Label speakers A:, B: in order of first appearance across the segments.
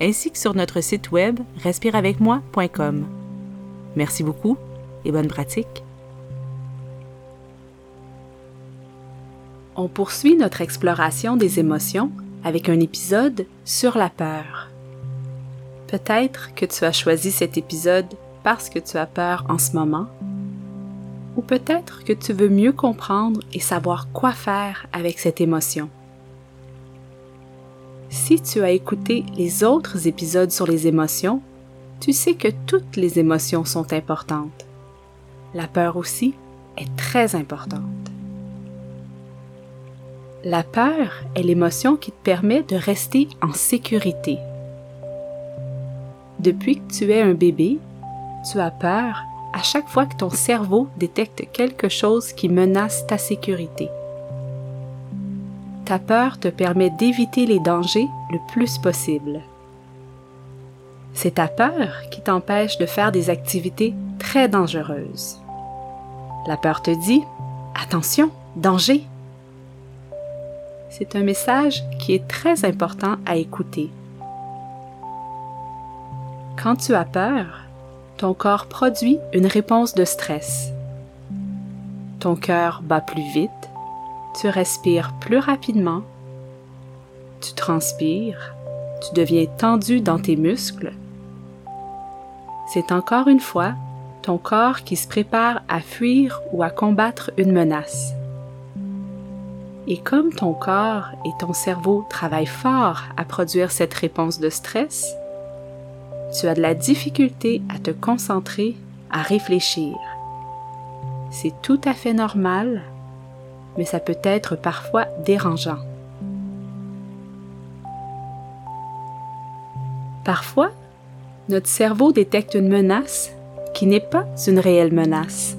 A: ainsi que sur notre site web respireavecmoi.com. Merci beaucoup et bonne pratique. On poursuit notre exploration des émotions avec un épisode sur la peur. Peut-être que tu as choisi cet épisode parce que tu as peur en ce moment, ou peut-être que tu veux mieux comprendre et savoir quoi faire avec cette émotion. Si tu as écouté les autres épisodes sur les émotions, tu sais que toutes les émotions sont importantes. La peur aussi est très importante. La peur est l'émotion qui te permet de rester en sécurité. Depuis que tu es un bébé, tu as peur à chaque fois que ton cerveau détecte quelque chose qui menace ta sécurité. Ta peur te permet d'éviter les dangers le plus possible. C'est ta peur qui t'empêche de faire des activités très dangereuses. La peur te dit ⁇ Attention, danger !⁇ C'est un message qui est très important à écouter. Quand tu as peur, ton corps produit une réponse de stress. Ton cœur bat plus vite, tu respires plus rapidement, tu transpires, tu deviens tendu dans tes muscles. C'est encore une fois ton corps qui se prépare à fuir ou à combattre une menace. Et comme ton corps et ton cerveau travaillent fort à produire cette réponse de stress, tu as de la difficulté à te concentrer, à réfléchir. C'est tout à fait normal, mais ça peut être parfois dérangeant. Parfois, notre cerveau détecte une menace qui n'est pas une réelle menace.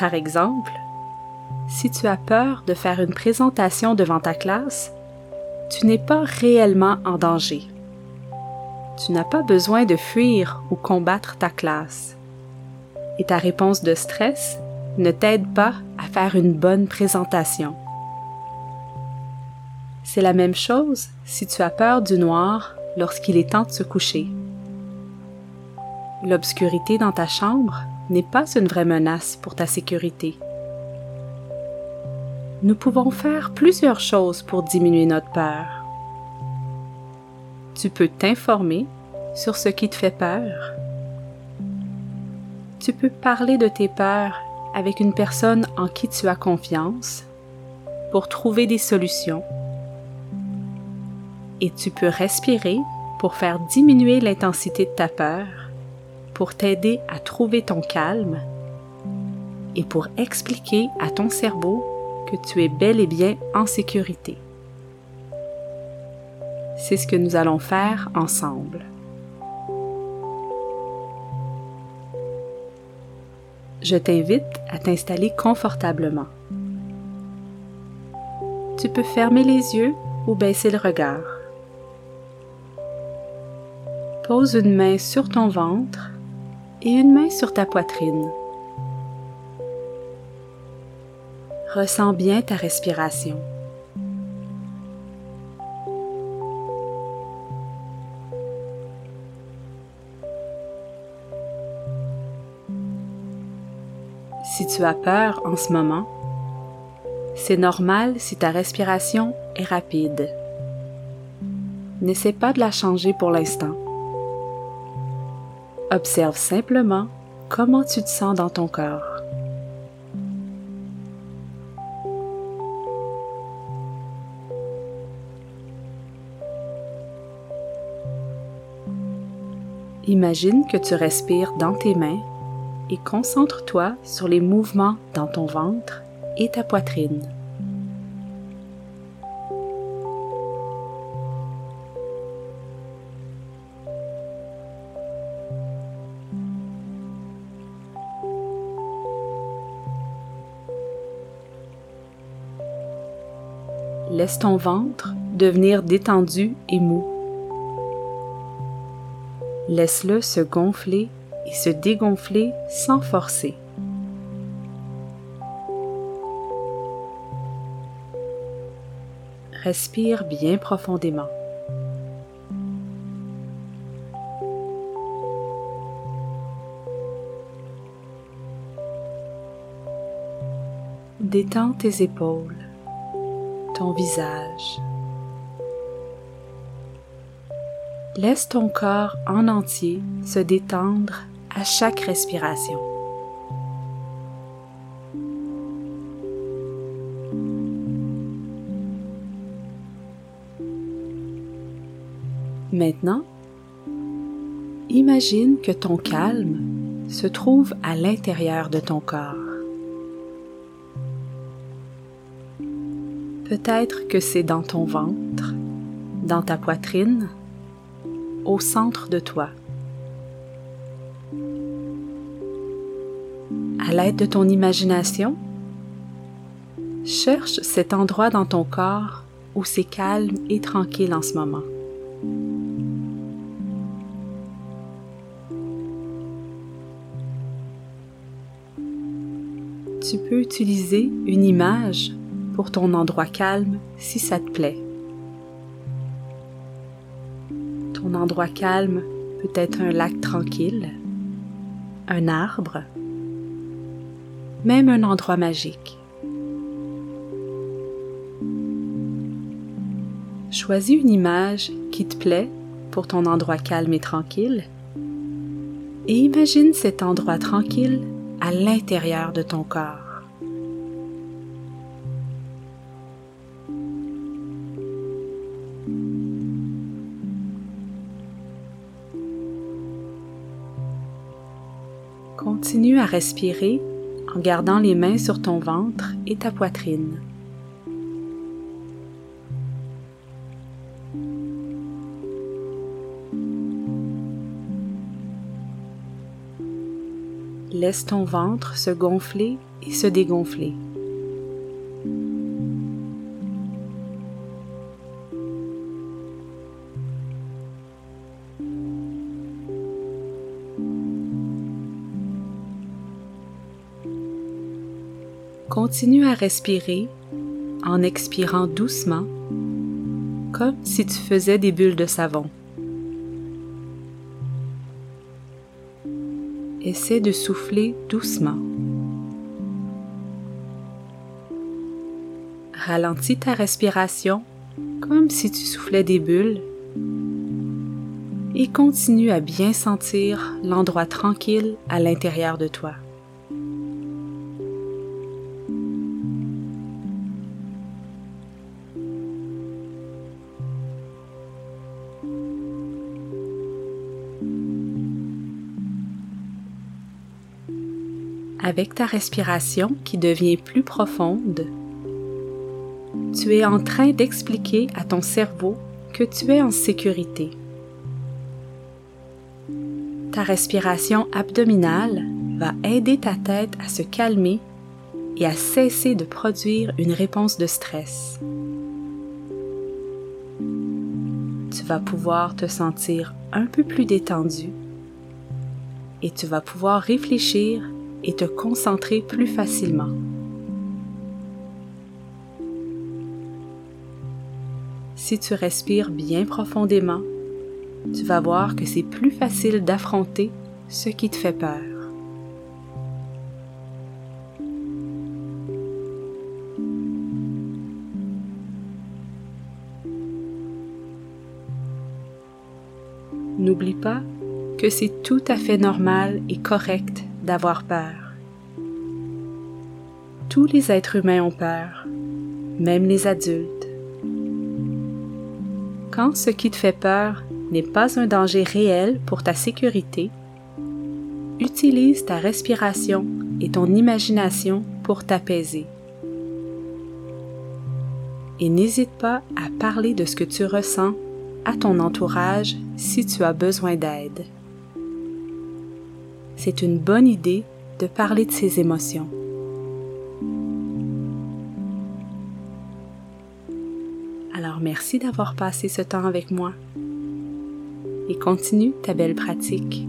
A: Par exemple, si tu as peur de faire une présentation devant ta classe, tu n'es pas réellement en danger tu n'as pas besoin de fuir ou combattre ta classe. Et ta réponse de stress ne t'aide pas à faire une bonne présentation. C'est la même chose si tu as peur du noir lorsqu'il est temps de se coucher. L'obscurité dans ta chambre n'est pas une vraie menace pour ta sécurité. Nous pouvons faire plusieurs choses pour diminuer notre peur tu peux t'informer sur ce qui te fait peur. Tu peux parler de tes peurs avec une personne en qui tu as confiance pour trouver des solutions. Et tu peux respirer pour faire diminuer l'intensité de ta peur, pour t'aider à trouver ton calme et pour expliquer à ton cerveau que tu es bel et bien en sécurité. C'est ce que nous allons faire ensemble. Je t'invite à t'installer confortablement. Tu peux fermer les yeux ou baisser le regard. Pose une main sur ton ventre et une main sur ta poitrine. Ressens bien ta respiration. Tu as peur en ce moment, c'est normal si ta respiration est rapide. N'essaie pas de la changer pour l'instant. Observe simplement comment tu te sens dans ton corps. Imagine que tu respires dans tes mains et concentre-toi sur les mouvements dans ton ventre et ta poitrine. Laisse ton ventre devenir détendu et mou. Laisse-le se gonfler se dégonfler sans forcer. Respire bien profondément. Détends tes épaules, ton visage. Laisse ton corps en entier se détendre à chaque respiration. Maintenant, imagine que ton calme se trouve à l'intérieur de ton corps. Peut-être que c'est dans ton ventre, dans ta poitrine, au centre de toi. L'aide de ton imagination, cherche cet endroit dans ton corps où c'est calme et tranquille en ce moment. Tu peux utiliser une image pour ton endroit calme si ça te plaît. Ton endroit calme peut être un lac tranquille, un arbre, même un endroit magique. Choisis une image qui te plaît pour ton endroit calme et tranquille et imagine cet endroit tranquille à l'intérieur de ton corps. Continue à respirer en gardant les mains sur ton ventre et ta poitrine. Laisse ton ventre se gonfler et se dégonfler. Continue à respirer en expirant doucement, comme si tu faisais des bulles de savon. Essaie de souffler doucement. Ralentis ta respiration comme si tu soufflais des bulles et continue à bien sentir l'endroit tranquille à l'intérieur de toi. Avec ta respiration qui devient plus profonde, tu es en train d'expliquer à ton cerveau que tu es en sécurité. Ta respiration abdominale va aider ta tête à se calmer et à cesser de produire une réponse de stress. Pouvoir te sentir un peu plus détendu et tu vas pouvoir réfléchir et te concentrer plus facilement. Si tu respires bien profondément, tu vas voir que c'est plus facile d'affronter ce qui te fait peur. N'oublie pas que c'est tout à fait normal et correct d'avoir peur. Tous les êtres humains ont peur, même les adultes. Quand ce qui te fait peur n'est pas un danger réel pour ta sécurité, utilise ta respiration et ton imagination pour t'apaiser. Et n'hésite pas à parler de ce que tu ressens à ton entourage si tu as besoin d'aide c'est une bonne idée de parler de ses émotions. Alors merci d'avoir passé ce temps avec moi et continue ta belle pratique.